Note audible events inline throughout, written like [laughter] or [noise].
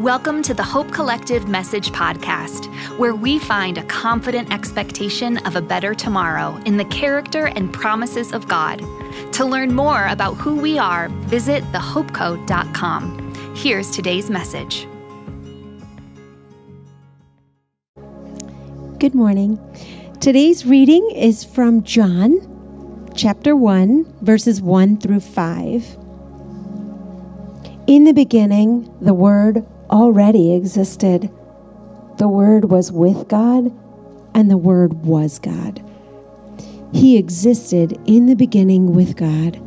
Welcome to the Hope Collective Message Podcast, where we find a confident expectation of a better tomorrow in the character and promises of God. To learn more about who we are, visit thehopeco.com. Here's today's message. Good morning. Today's reading is from John chapter 1, verses 1 through 5. In the beginning, the Word already existed. The Word was with God, and the Word was God. He existed in the beginning with God.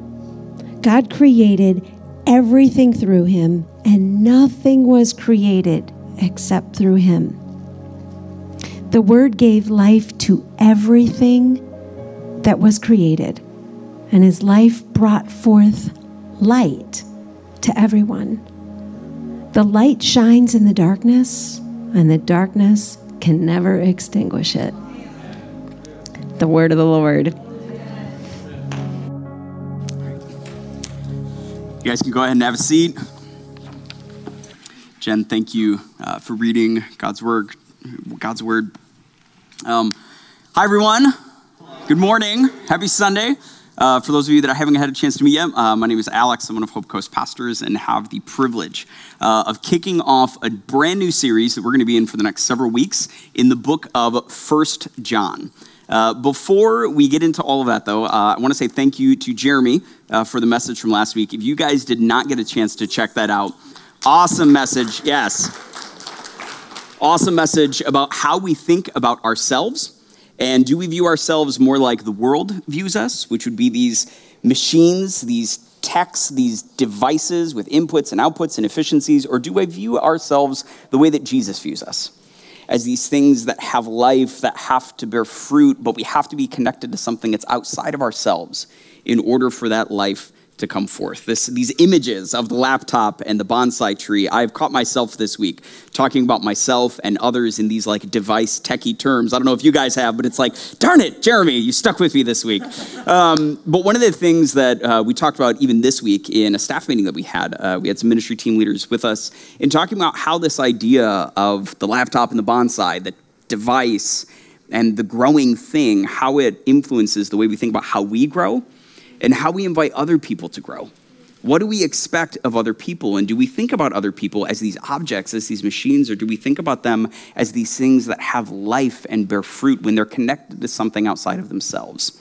God created everything through him, and nothing was created except through him. The Word gave life to everything that was created, and his life brought forth light to everyone. The light shines in the darkness, and the darkness can never extinguish it. The word of the Lord. You guys can go ahead and have a seat. Jen, thank you uh, for reading God's word. God's word. Um, hi, everyone. Good morning. Happy Sunday. Uh, for those of you that I haven't had a chance to meet yet, uh, my name is Alex. I'm one of HopeCo's pastors and have the privilege uh, of kicking off a brand new series that we're going to be in for the next several weeks in the book of First John. Uh, before we get into all of that, though, uh, I want to say thank you to Jeremy uh, for the message from last week. If you guys did not get a chance to check that out, awesome message. Yes. Awesome message about how we think about ourselves and do we view ourselves more like the world views us, which would be these machines, these techs, these devices with inputs and outputs and efficiencies, or do I view ourselves the way that Jesus views us? As these things that have life, that have to bear fruit, but we have to be connected to something that's outside of ourselves in order for that life to come forth. This, these images of the laptop and the bonsai tree, I've caught myself this week talking about myself and others in these like device techie terms. I don't know if you guys have, but it's like, darn it, Jeremy, you stuck with me this week. [laughs] Um, but one of the things that uh, we talked about even this week in a staff meeting that we had, uh, we had some ministry team leaders with us in talking about how this idea of the laptop and the bonsai, the device, and the growing thing, how it influences the way we think about how we grow and how we invite other people to grow. What do we expect of other people? And do we think about other people as these objects, as these machines, or do we think about them as these things that have life and bear fruit when they're connected to something outside of themselves?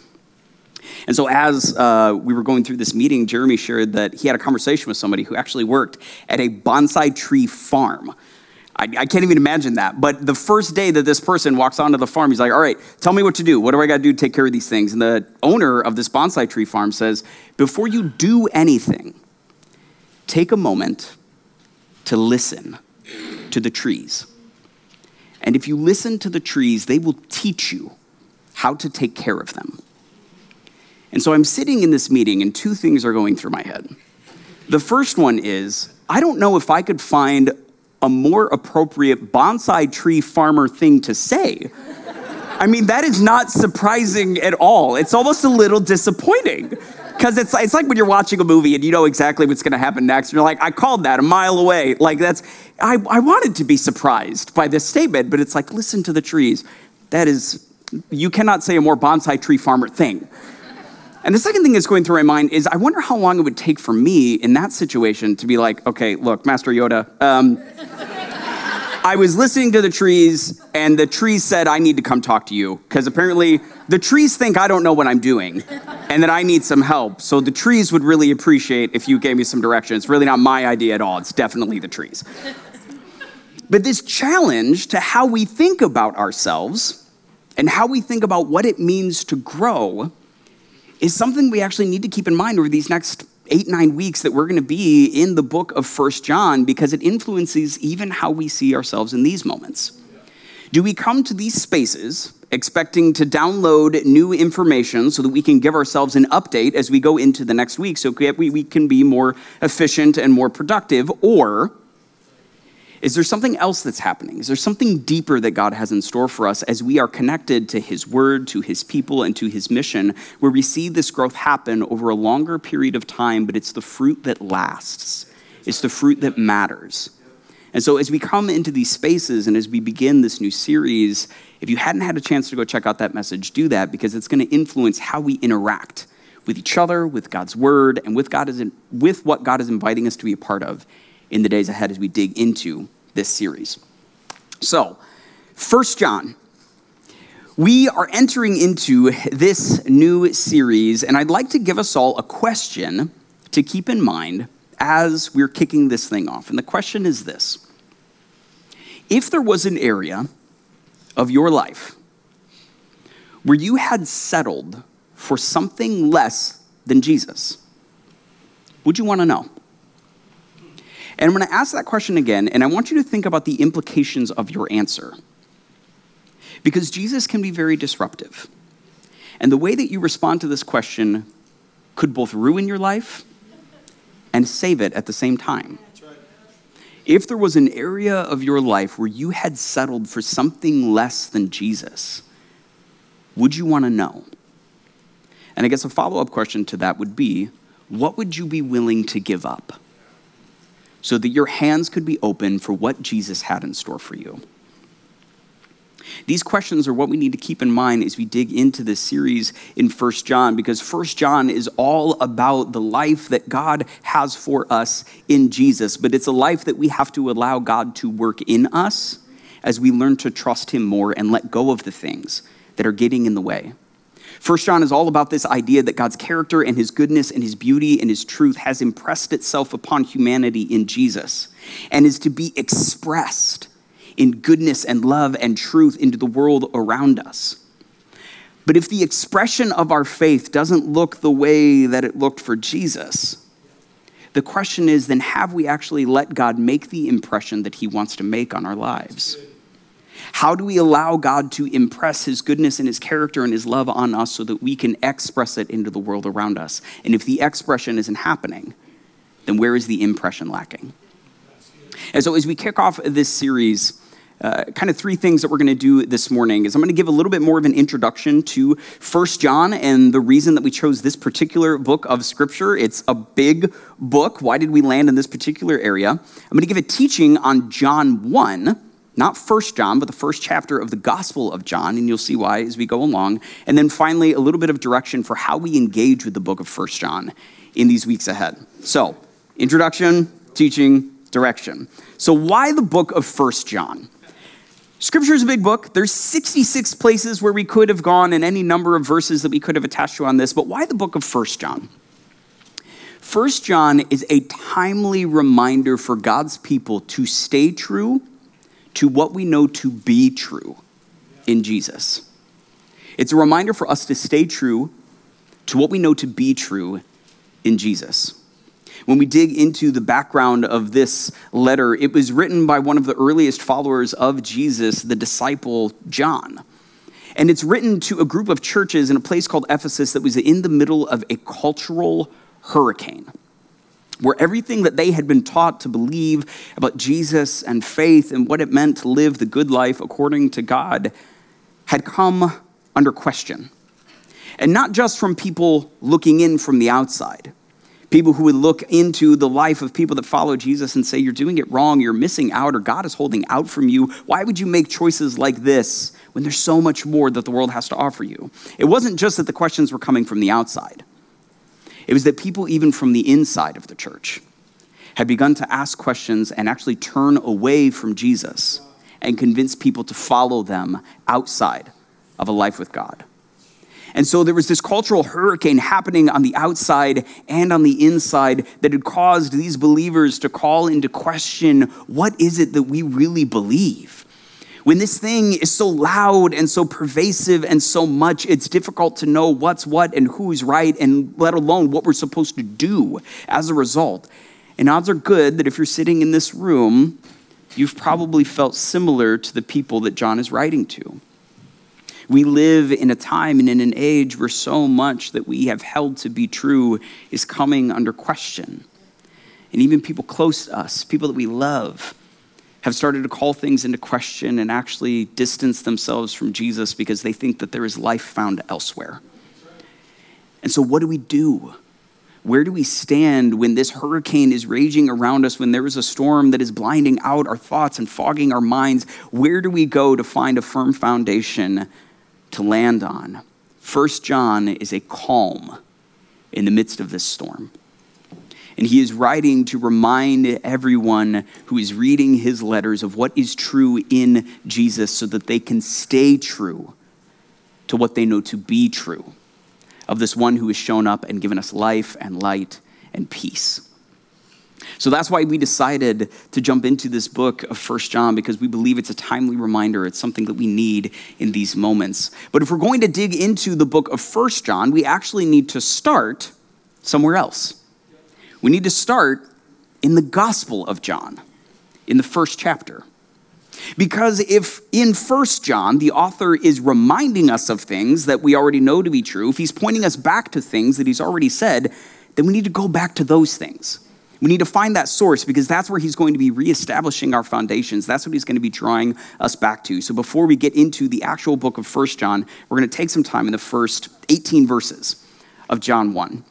And so, as uh, we were going through this meeting, Jeremy shared that he had a conversation with somebody who actually worked at a bonsai tree farm. I, I, can't even imagine that. But the first day that this person walks onto the farm, he's like, all right, tell me what to do. What do I got to do to take care of these things? And the owner of this bonsai tree farm says, before you do anything, take a moment to listen to the trees. And if you listen to the trees, they will teach you how to take care of them. And so I'm sitting in this meeting, and two things are going through my head. The first one is I don't know if I could find a more appropriate bonsai tree farmer thing to say. I mean, that is not surprising at all. It's almost a little disappointing. Because it's, it's like when you're watching a movie and you know exactly what's going to happen next. And you're like, I called that a mile away. Like, that's, I, I wanted to be surprised by this statement, but it's like, listen to the trees. That is, you cannot say a more bonsai tree farmer thing. And the second thing that's going through my mind is I wonder how long it would take for me in that situation to be like, okay, look, Master Yoda, um, I was listening to the trees, and the trees said, I need to come talk to you. Because apparently, the trees think I don't know what I'm doing and that I need some help. So the trees would really appreciate if you gave me some direction. It's really not my idea at all, it's definitely the trees. But this challenge to how we think about ourselves and how we think about what it means to grow is something we actually need to keep in mind over these next eight, nine weeks that we're going to be in the book of First John because it influences even how we see ourselves in these moments. Do we come to these spaces expecting to download new information so that we can give ourselves an update as we go into the next week so we, we can be more efficient and more productive? Or is there something else that's happening? Is there something deeper that God has in store for us as we are connected to His Word, to His people, and to His mission, where we see this growth happen over a longer period of time, but it's the fruit that lasts? It's the fruit that matters. And so, as we come into these spaces and as we begin this new series, if you hadn't had a chance to go check out that message, do that because it's going to influence how we interact with each other, with God's word, and with, God is with what God is inviting us to be a part of in the days ahead as we dig into this series. So, First John. We are entering into this new series, and I'd like to give us all a question to keep in mind as we're kicking this thing off. And the question is this If there was an area of your life where you had settled for something less than Jesus, would you want to know? And I'm going to ask that question again, and I want you to think about the implications of your answer. Because Jesus can be very disruptive. And the way that you respond to this question could both ruin your life and save it at the same time. If there was an area of your life where you had settled for something less than Jesus, would you want to know? And I guess a follow up question to that would be what would you be willing to give up so that your hands could be open for what Jesus had in store for you? These questions are what we need to keep in mind as we dig into this series in First John, because First John is all about the life that God has for us in Jesus. But it's a life that we have to allow God to work in us as we learn to trust Him more and let go of the things that are getting in the way. First John is all about this idea that God's character and his goodness and his beauty and his truth has impressed itself upon humanity in Jesus and is to be expressed in goodness and love and truth into the world around us. But if the expression of our faith doesn't look the way that it looked for Jesus, the question is then have we actually let God make the impression that he wants to make on our lives? How do we allow God to impress his goodness and his character and his love on us so that we can express it into the world around us? And if the expression isn't happening, then where is the impression lacking? And so, as we kick off this series, uh, kind of three things that we're going to do this morning is I'm going to give a little bit more of an introduction to First John and the reason that we chose this particular book of Scripture. It's a big book. Why did we land in this particular area? I'm going to give a teaching on John 1, not First John, but the first chapter of the Gospel of John, and you'll see why as we go along. And then finally, a little bit of direction for how we engage with the book of First John in these weeks ahead. So, introduction, teaching, direction. So, why the book of First John? Scripture is a big book. There's 66 places where we could have gone and any number of verses that we could have attached to on this, but why the book of First John? First John is a timely reminder for God's people to stay true to what we know to be true in Jesus. It's a reminder for us to stay true to what we know to be true in Jesus. When we dig into the background of this letter, it was written by one of the earliest followers of Jesus, the disciple John. And it's written to a group of churches in a place called Ephesus that was in the middle of a cultural hurricane where everything that they had been taught to believe about Jesus and faith and what it meant to live the good life according to God had come under question. And not just from people looking in from the outside, People who would look into the life of people that follow Jesus and say, You're doing it wrong, you're missing out, or God is holding out from you. Why would you make choices like this when there's so much more that the world has to offer you? It wasn't just that the questions were coming from the outside, it was that people, even from the inside of the church, had begun to ask questions and actually turn away from Jesus and convince people to follow them outside of a life with God. And so there was this cultural hurricane happening on the outside and on the inside that had caused these believers to call into question what is it that we really believe? When this thing is so loud and so pervasive and so much, it's difficult to know what's what and who's right, and let alone what we're supposed to do as a result. And odds are good that if you're sitting in this room, you've probably felt similar to the people that John is writing to. We live in a time and in an age where so much that we have held to be true is coming under question. And even people close to us, people that we love, have started to call things into question and actually distance themselves from Jesus because they think that there is life found elsewhere. And so, what do we do? Where do we stand when this hurricane is raging around us, when there is a storm that is blinding out our thoughts and fogging our minds? Where do we go to find a firm foundation to land on? First John is a calm in the midst of this storm. And he is writing to remind everyone who is reading his letters of what is true in Jesus so that they can stay true to what they know to be true of this one who has shown up and given us life and light and peace. So that's why we decided to jump into this book of First John because we believe it's a timely reminder. It's something that we need in these moments. But if we're going to dig into the book of First John, we actually need to start somewhere else. We need to start in the Gospel of John, in the first chapter. Because if in First John the author is reminding us of things that we already know to be true, if he's pointing us back to things that he's already said, then we need to go back to those things. We need to find that source because that's where he's going to be reestablishing our foundations. That's what he's going to be drawing us back to. So before we get into the actual book of First John, we're going to take some time in the first 18 verses of John 1.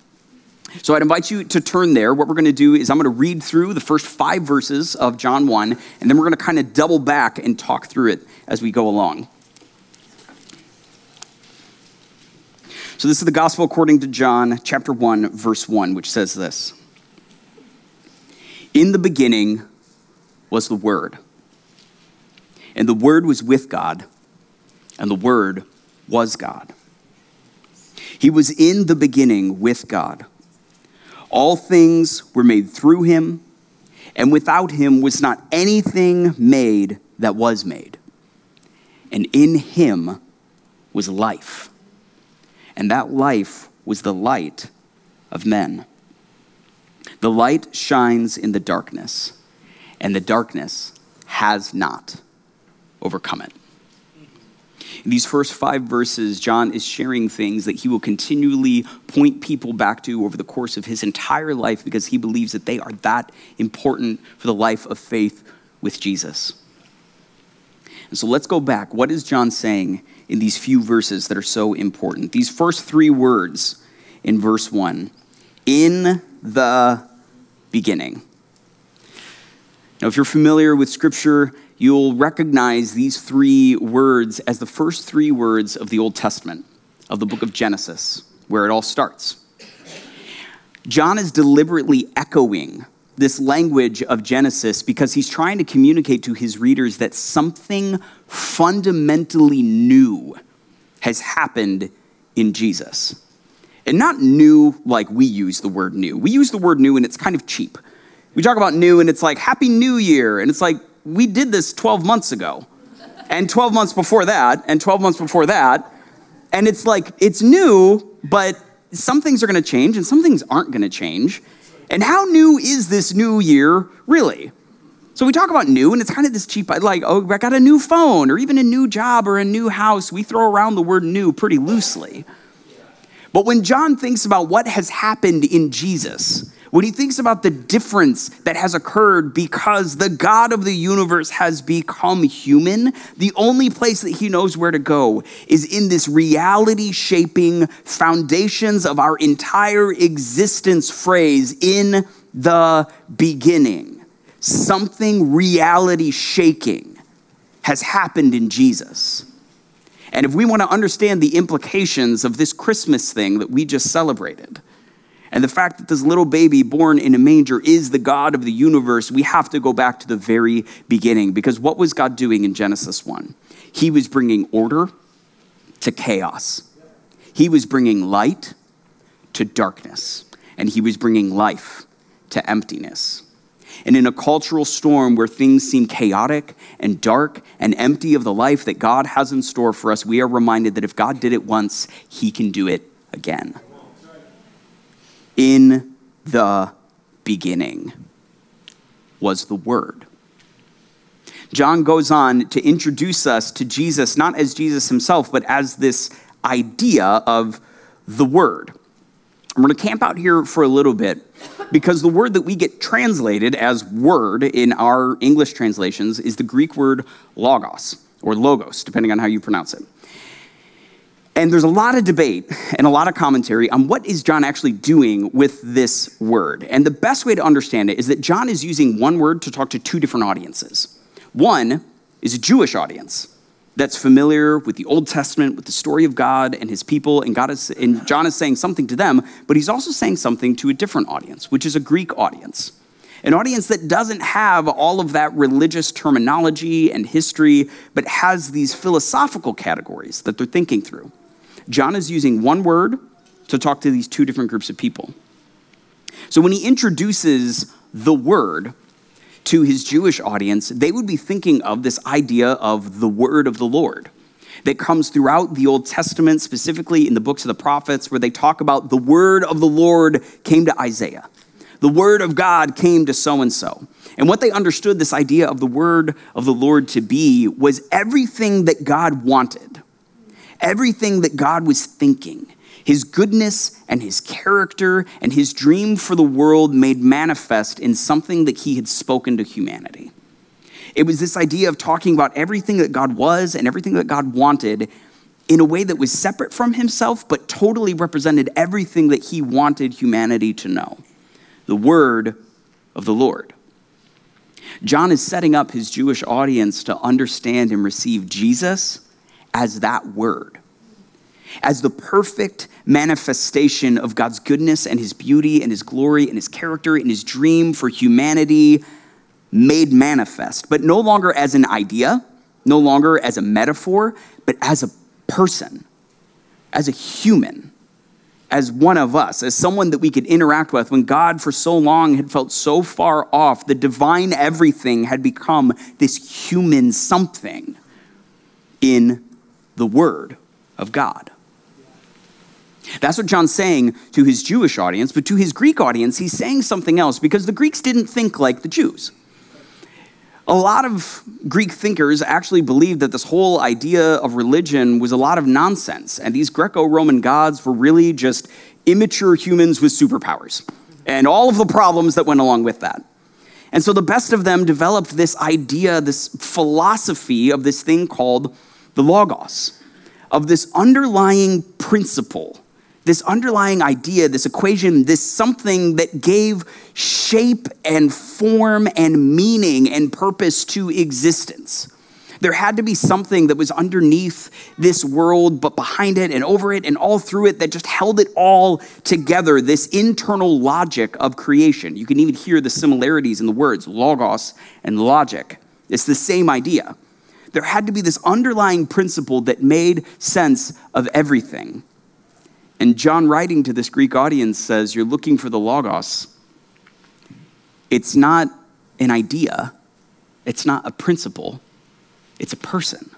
So I'd invite you to turn there. What we're going to do is I'm going to read through the first five verses of John 1, and then we're going to kind of double back and talk through it as we go along. So this is the gospel according to John, chapter 1, verse 1, which says this In the beginning was the Word, and the Word was with God, and the Word was God. He was in the beginning with God. All things were made through him, and without him was not anything made that was made. And in him was life, and that life was the light of men. The light shines in the darkness, and the darkness has not overcome it. In these first five verses, John is sharing things that he will continually point people back to over the course of his entire life because he believes that they are that important for the life of faith with Jesus. And so let's go back. What is John saying in these few verses that are so important? These first three words in verse 1 in the beginning. Now, if you're familiar with Scripture, you'll recognize these three words as the first three words of the Old Testament, of the book of Genesis, where it all starts. John is deliberately echoing this language of Genesis because he's trying to communicate to his readers that something fundamentally new has happened in Jesus. And not new like we use the word new. We use the word new and it's kind of cheap. We talk about new and it's like Happy New Year. And it's like, we did this 12 months ago, and 12 months before that, and 12 months before that. And it's like, it's new, but some things are going to change and some things aren't going to change. And how new is this new year really? So we talk about new, and it's kind of this cheap, like, oh, I got a new phone, or even a new job, or a new house. We throw around the word new pretty loosely. But when John thinks about what has happened in Jesus, when he thinks about the difference that has occurred because the God of the universe has become human, the only place that he knows where to go is in this reality shaping foundations of our entire existence phrase in the beginning. Something reality shaking has happened in Jesus. And if we want to understand the implications of this Christmas thing that we just celebrated, and the fact that this little baby born in a manger is the God of the universe, we have to go back to the very beginning. Because what was God doing in Genesis 1? He was bringing order to chaos, He was bringing light to darkness, and He was bringing life to emptiness. And in a cultural storm where things seem chaotic and dark and empty of the life that God has in store for us, we are reminded that if God did it once, He can do it again in the beginning was the Word. John goes on to introduce us to Jesus, not as Jesus himself, but as this idea of the Word. I'm going to camp out here for a little bit because the word that we get translated as word in our English translations is the Greek word logos or logos, depending on how you pronounce it. And there's a lot of debate and a lot of commentary on what is John actually doing with this word. And the best way to understand it is that John is using one word to talk to two different audiences. One is a Jewish audience that's familiar with the Old Testament, with the story of God and his people, and God is and John is saying something to them, but he's also saying something to a different audience, which is a Greek audience. An audience that doesn't have all of that religious terminology and history, but has these philosophical categories that they're thinking through. John is using one word to talk to these two different groups of people. So when he introduces the word to his Jewish audience, they would be thinking of this idea of the word of the Lord that comes throughout the Old Testament, specifically in the books of the prophets, where they talk about the word of the Lord came to Isaiah. The word of God came to so and so. And what they understood this idea of the word of the Lord to be was everything that God wanted everything that God was thinking, his goodness and his character and his dream for the world made manifest in something that he had spoken to humanity. It was this idea of talking about everything that God was and everything that God wanted in a way that was separate from himself, but totally represented everything that he wanted humanity to know the word of the Lord. John is setting up his Jewish audience to understand and receive Jesus as that word, as the perfect manifestation of God's goodness and his beauty and his glory and his character and his dream for humanity made manifest, but no longer as an idea, no longer as a metaphor, but as a person, as a human, as one of us, as someone that we could interact with. When God, for so long, had felt so far off, the divine everything had become this human something in the Word of God. That's what John's saying to his Jewish audience, but to his Greek audience, he's saying something else because the Greeks didn't think like the Jews. A lot of Greek thinkers actually believed that this whole idea of religion was a lot of nonsense, and these Greco Roman gods were really just immature humans with superpowers and all of the problems that went along with that. And so the best of them developed this idea, this philosophy of this thing called the Logos, of this underlying principle, this underlying idea, this equation, this something that gave shape and form and meaning and purpose to existence. There had to be something that was underneath this world, but behind it and over it and all through it that just held it all together, this internal logic of creation. You can even hear the similarities in the words logos and logic. It's the same idea there had to be this underlying principle that made sense of everything. And John, writing to this Greek audience, says, You're looking for the Logos. It's not an idea, it's not a principle, it's a person.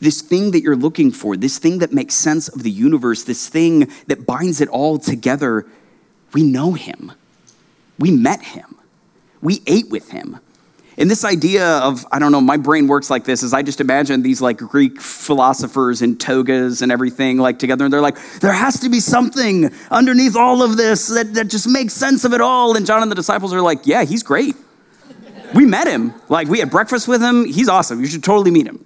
This thing that you're looking for, this thing that makes sense of the universe, this thing that binds it all together, we know him. We met him. We ate with him. And this idea of, I don't know, my brain works like this is I just imagine these like Greek philosophers in togas and everything like together, and they're like, there has to be something underneath all of this that, that just makes sense of it all. And John and the disciples are like, yeah, he's great. We met him. Like, we had breakfast with him. He's awesome. You should totally meet him.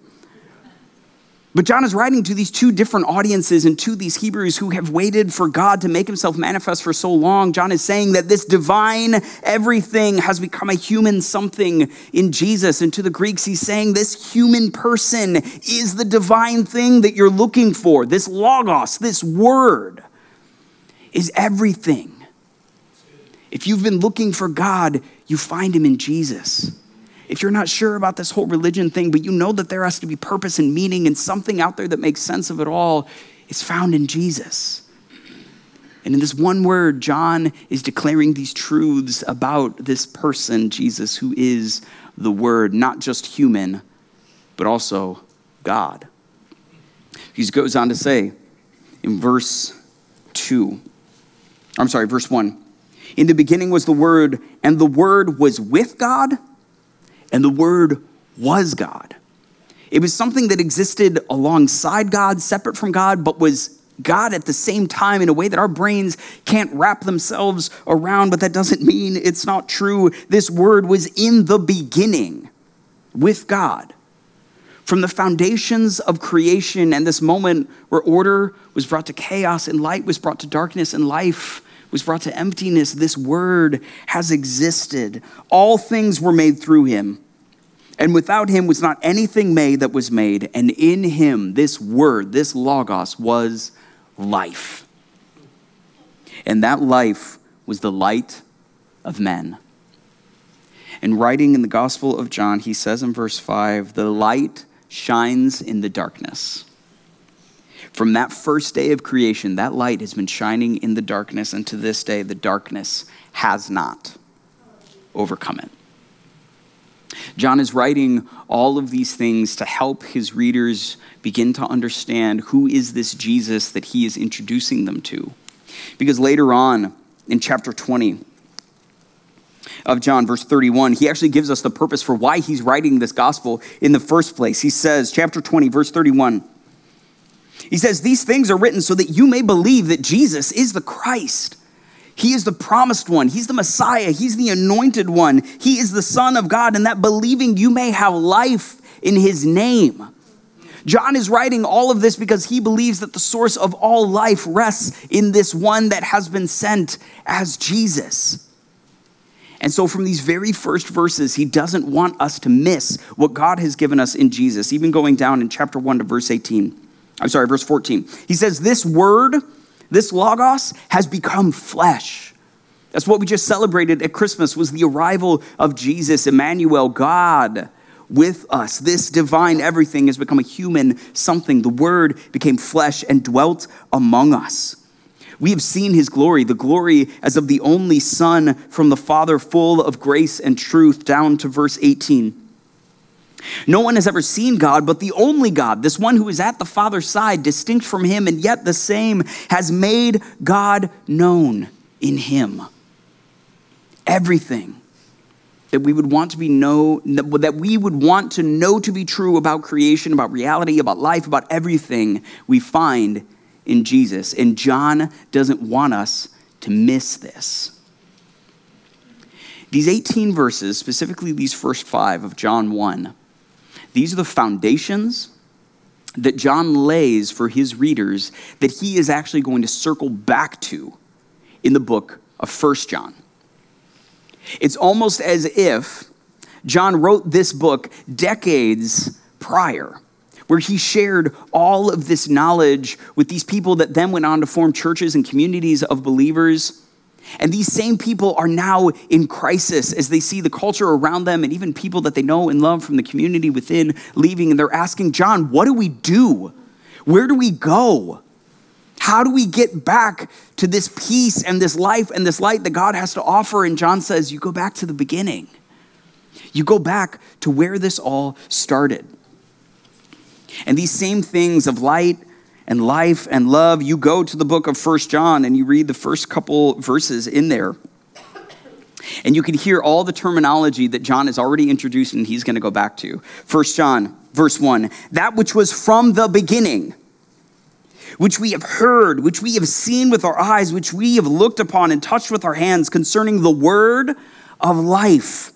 But John is writing to these two different audiences and to these Hebrews who have waited for God to make himself manifest for so long. John is saying that this divine everything has become a human something in Jesus. And to the Greeks, he's saying this human person is the divine thing that you're looking for. This logos, this word, is everything. If you've been looking for God, you find him in Jesus if you're not sure about this whole religion thing, but you know that there has to be purpose and meaning and something out there that makes sense of it all, it's found in Jesus. And in this one word, John is declaring these truths about this person, Jesus, who is the Word, not just human, but also God. He goes on to say in verse 2, I'm sorry, verse 1 In the beginning was the Word, and the Word was with God and the Word was God. It was something that existed alongside God, separate from God, but was God at the same time in a way that our brains can't wrap themselves around, but that doesn't mean it's not true. This word was in the beginning with God. From the foundations of creation and this moment where order was brought to chaos and light was brought to darkness and life was brought to emptiness, this word has existed. All things were made through him. And without him was not anything made that was made. And in him, this word, this Logos, was life. And that life was the light of men. And writing in the Gospel of John, he says in verse 5 the light shines in the darkness. From that first day of creation, that light has been shining in the darkness, and to this day, the darkness has not overcome it. John is writing all of these things to help his readers begin to understand who is this Jesus that he is introducing them to. Because later on in chapter 20 of John, verse 31, he actually gives us the purpose for why he's writing this gospel in the first place. He says, chapter 20, verse 31, he says, These things are written so that you may believe that Jesus is the Christ. He is the promised one. He's the Messiah. He's the anointed one. He is the Son of God, and that believing you may have life in his name. John is writing all of this because he believes that the source of all life rests in this one that has been sent as Jesus. And so, from these very first verses, he doesn't want us to miss what God has given us in Jesus, even going down in chapter 1 to verse 18. I'm sorry, verse 14. He says, This word, this Logos, has become flesh. That's what we just celebrated at Christmas was the arrival of Jesus, Emmanuel, God with us. This divine everything has become a human something. The word became flesh and dwelt among us. We have seen his glory, the glory as of the only Son from the Father, full of grace and truth, down to verse 18. No one has ever seen God, but the only God, this one who is at the Father's side, distinct from him and yet the same, has made God known in him. Everything that we would want to be know that we would want to know to be true about creation, about reality, about life, about everything we find in Jesus. And John doesn't want us to miss this. These 18 verses, specifically these first 5 of John 1, these are the foundations that John lays for his readers that he is actually going to circle back to in the book of First John. It's almost as if John wrote this book decades prior, where he shared all of this knowledge with these people that then went on to form churches and communities of believers and these same people are now in crisis as they see the culture around them and even people that they know and love from the community within leaving. And they're asking, John, what do we do? Where do we go? How do we get back to this peace and this life and this light that God has to offer? And John says, You go back to the beginning. You go back to where this all started. And these same things of light and life and love, you go to the book of First John and you read the first couple verses in there. And you can hear all the terminology that John has already introduced and he's going to go back to. First John, verse 1 that which was from the beginning, which we have heard, which we have seen with our eyes, which we have looked upon and touched with our hands concerning the word of life.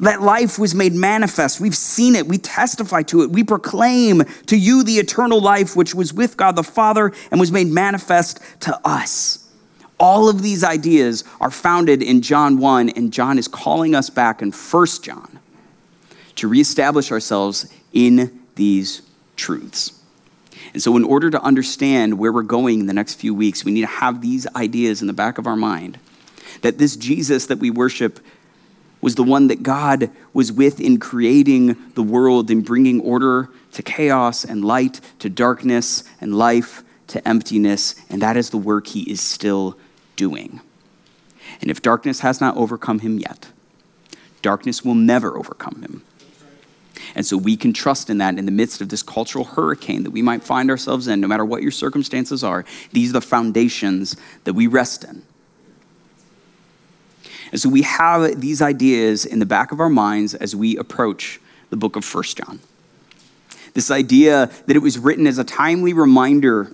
That life was made manifest. We've seen it. We testify to it. We proclaim to you the eternal life which was with God the Father and was made manifest to us. All of these ideas are founded in John 1, and John is calling us back in 1 John to reestablish ourselves in these truths. And so, in order to understand where we're going in the next few weeks, we need to have these ideas in the back of our mind that this Jesus that we worship was the one that God was with in creating the world and bringing order to chaos and light to darkness and life to emptiness. And that is the work he is still doing. And if darkness has not overcome him yet, darkness will never overcome him. And so we can trust in that in the midst of this cultural hurricane that we might find ourselves in, no matter what your circumstances are. These are the foundations that we rest in. And so we have these ideas in the back of our minds as we approach the book of First John. This idea that it was written as a timely reminder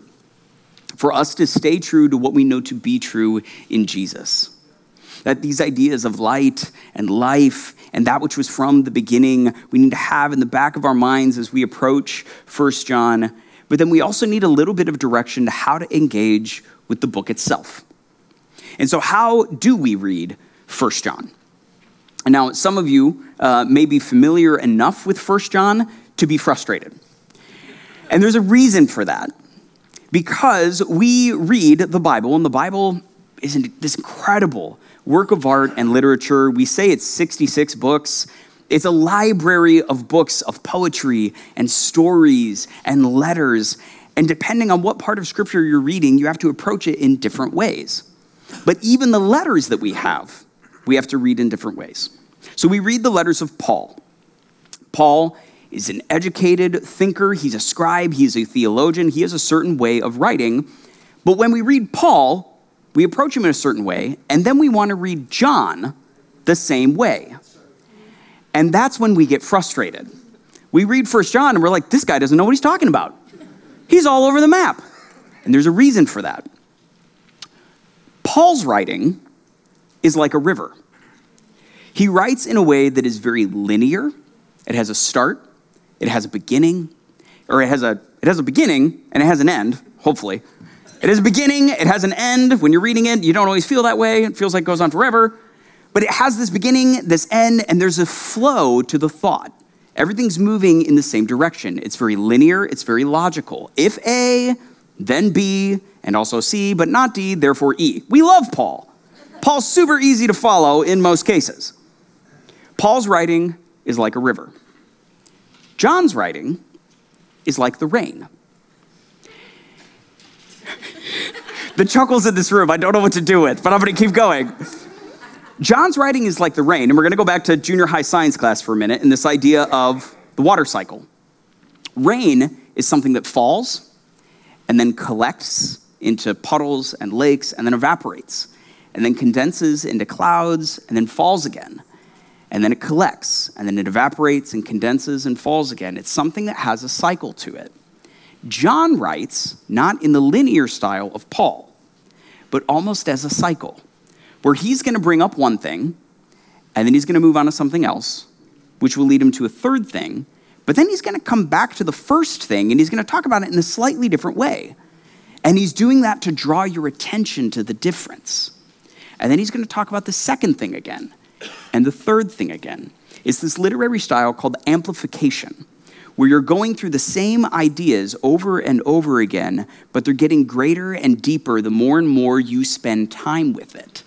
for us to stay true to what we know to be true in Jesus. that these ideas of light and life and that which was from the beginning, we need to have in the back of our minds as we approach First John. But then we also need a little bit of direction to how to engage with the book itself. And so, how do we read First John? Now, some of you uh, may be familiar enough with First John to be frustrated. And there's a reason for that. Because we read the Bible, and the Bible is this incredible work of art and literature. We say it's 66 books. It's a library of books of poetry and stories and letters. And depending on what part of scripture you're reading, you have to approach it in different ways. But even the letters that we have, we have to read in different ways. So we read the letters of Paul. Paul is an educated thinker, he's a scribe, he's a theologian, he has a certain way of writing. But when we read Paul, we approach him in a certain way, and then we want to read John the same way. And that's when we get frustrated. We read First John and we're like, this guy doesn't know what he's talking about. He's all over the map. And there's a reason for that. Paul's writing is like a river. He writes in a way that is very linear. It has a start, it has a beginning, or it has a it has a beginning and it has an end, hopefully. It has a beginning, it has an end. When you're reading it, you don't always feel that way. It feels like it goes on forever. But it has this beginning, this end, and there's a flow to the thought. Everything's moving in the same direction. It's very linear, it's very logical. If A, then B, and also C, but not D, therefore E. We love Paul. Paul's super easy to follow in most cases. Paul's writing is like a river. John's writing is like the rain. [laughs] the chuckles in this room, I don't know what to do with, but I'm going to keep going. John's writing is like the rain, and we're going to go back to junior high science class for a minute and this idea of the water cycle. Rain is something that falls and then collects into puddles and lakes and then evaporates and then condenses into clouds and then falls again. And then it collects and then it evaporates and condenses and falls again. It's something that has a cycle to it. John writes not in the linear style of Paul, but almost as a cycle, where he's going to bring up one thing and then he's going to move on to something else, which will lead him to a third thing. But then he's going to come back to the first thing and he's going to talk about it in a slightly different way. And he's doing that to draw your attention to the difference. And then he's going to talk about the second thing again and the third thing again. It's this literary style called amplification, where you're going through the same ideas over and over again, but they're getting greater and deeper the more and more you spend time with it.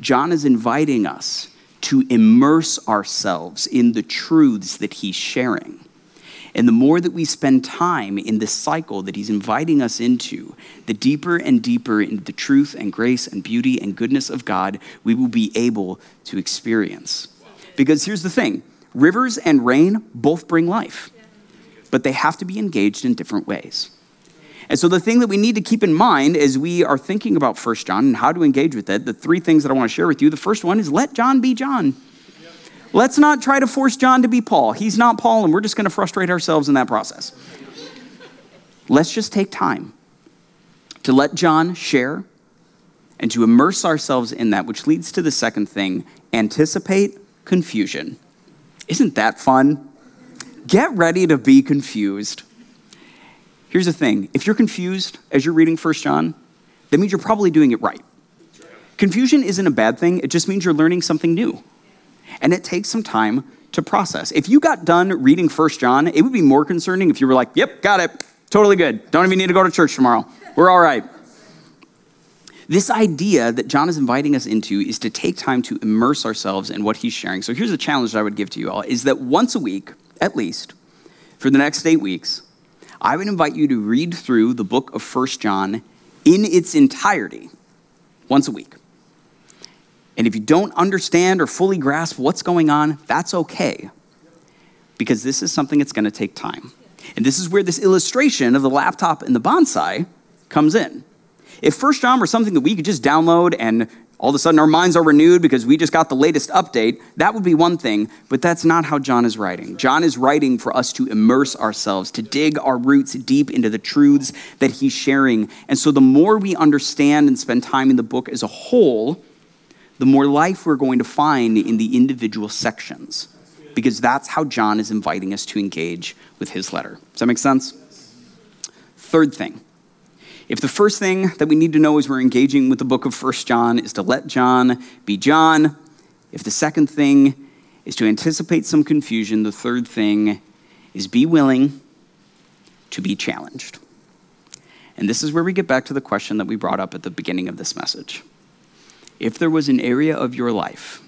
John is inviting us to immerse ourselves in the truths that he's sharing. And the more that we spend time in this cycle that he's inviting us into, the deeper and deeper into the truth and grace and beauty and goodness of God we will be able to experience. Because here's the thing rivers and rain both bring life, but they have to be engaged in different ways. And so, the thing that we need to keep in mind as we are thinking about First John and how to engage with it, the three things that I want to share with you the first one is let John be John. Let's not try to force John to be Paul. He's not Paul, and we're just going to frustrate ourselves in that process. Let's just take time to let John share and to immerse ourselves in that, which leads to the second thing anticipate confusion. Isn't that fun? Get ready to be confused. Here's the thing if you're confused as you're reading 1 John, that means you're probably doing it right. Confusion isn't a bad thing, it just means you're learning something new and it takes some time to process. If you got done reading First John, it would be more concerning if you were like, yep, got it, totally good. Don't even need to go to church tomorrow. We're all right. This idea that John is inviting us into is to take time to immerse ourselves in what he's sharing. So here's a challenge that I would give to you all is that once a week, at least, for the next eight weeks, I would invite you to read through the book of First John in its entirety once a week. And if you don't understand or fully grasp what's going on, that's okay. Because this is something that's going to take time. And this is where this illustration of the laptop and the bonsai comes in. If First John were something that we could just download and all of a sudden our minds are renewed because we just got the latest update, that would be one thing, but that's not how John is writing. John is writing for us to immerse ourselves, to dig our roots deep into the truths that he's sharing. And so the more we understand and spend time in the book as a whole, the more life we're going to find in the individual sections, because that's how John is inviting us to engage with his letter. Does that make sense? Third thing. If the first thing that we need to know as we're engaging with the book of First John is to let John be John, if the second thing is to anticipate some confusion, the third thing is be willing to be challenged. And this is where we get back to the question that we brought up at the beginning of this message. If there was an area of your life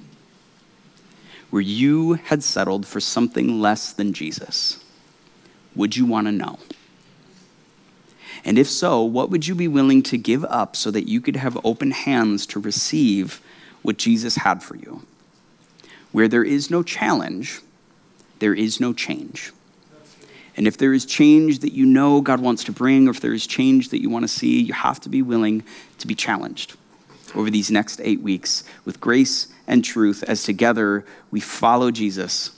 where you had settled for something less than Jesus, would you want to know? And if so, what would you be willing to give up so that you could have open hands to receive what Jesus had for you? Where there is no challenge, there is no change. And if there is change that you know God wants to bring, or if there is change that you want to see, you have to be willing to be challenged over these next eight weeks with grace and truth as together we follow Jesus,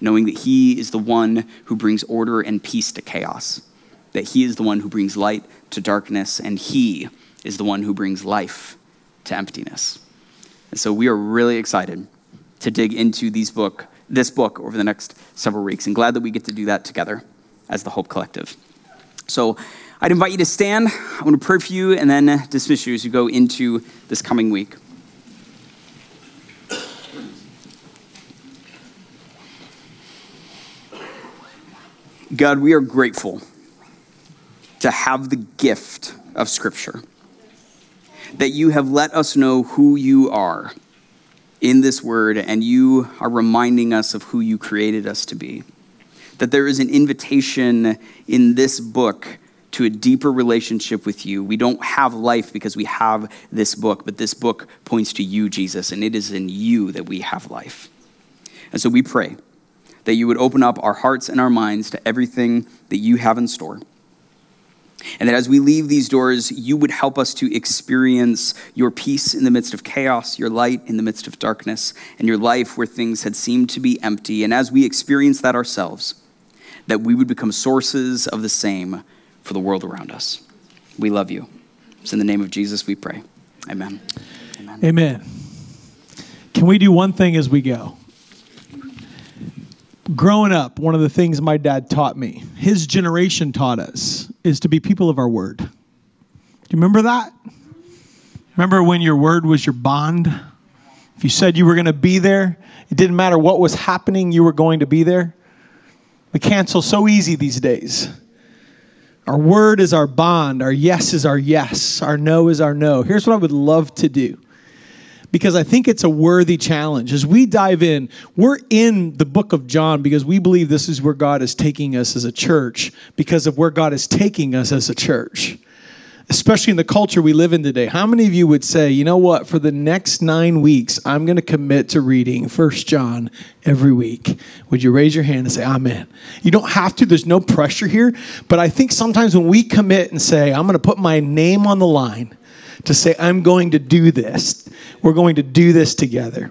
knowing that He is the one who brings order and peace to chaos, that He is the one who brings light to darkness, and He is the one who brings life to emptiness. And so we are really excited to dig into these book, this book over the next several weeks, and glad that we get to do that together as the Hope Collective. So I'd invite you to stand. I want to pray for you and then dismiss you as you go into this coming week. God, we are grateful to have the gift of Scripture, that you have let us know who you are in this word, and you are reminding us of who you created us to be. That there is an invitation in this book to a deeper relationship with you. We don't have life because we have this book, but this book points to you, Jesus, and it is in you that we have life. And so we pray that you would open up our hearts and our minds to everything that you have in store. And that as we leave these doors, you would help us to experience your peace in the midst of chaos, your light in the midst of darkness, and your life where things had seemed to be empty. And as we experience that ourselves, that we would become sources of the same for the world around us. We love you. It's in the name of Jesus we pray. Amen. Amen. Amen. Can we do one thing as we go? Growing up, one of the things my dad taught me, his generation taught us, is to be people of our word. Do you remember that? Remember when your word was your bond? If you said you were going to be there, it didn't matter what was happening, you were going to be there. We cancel so easy these days. Our word is our bond. Our yes is our yes. Our no is our no. Here's what I would love to do because I think it's a worthy challenge. As we dive in, we're in the book of John because we believe this is where God is taking us as a church, because of where God is taking us as a church especially in the culture we live in today. How many of you would say, you know what, for the next nine weeks, I'm going to commit to reading First John every week? Would you raise your hand and say, Amen? You don't have to, there's no pressure here. But I think sometimes when we commit and say, I'm going to put my name on the line to say, I'm going to do this, we're going to do this together.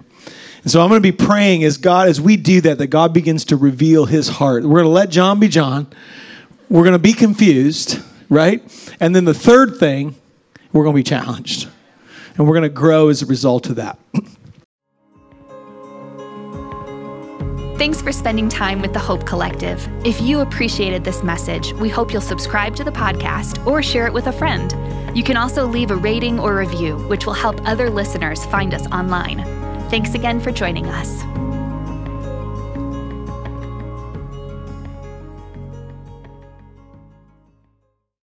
And so I'm going to be praying as God, as we do that, that God begins to reveal his heart. We're going to let John be John. We're going to be confused right? And then the third thing, we're going to be challenged. And we're going to grow as a result of that. Thanks for spending time with the Hope Collective. If you appreciated this message, we hope you'll subscribe to the podcast or share it with a friend. You can also leave a rating or review, which will help other listeners find us online. Thanks again for joining us.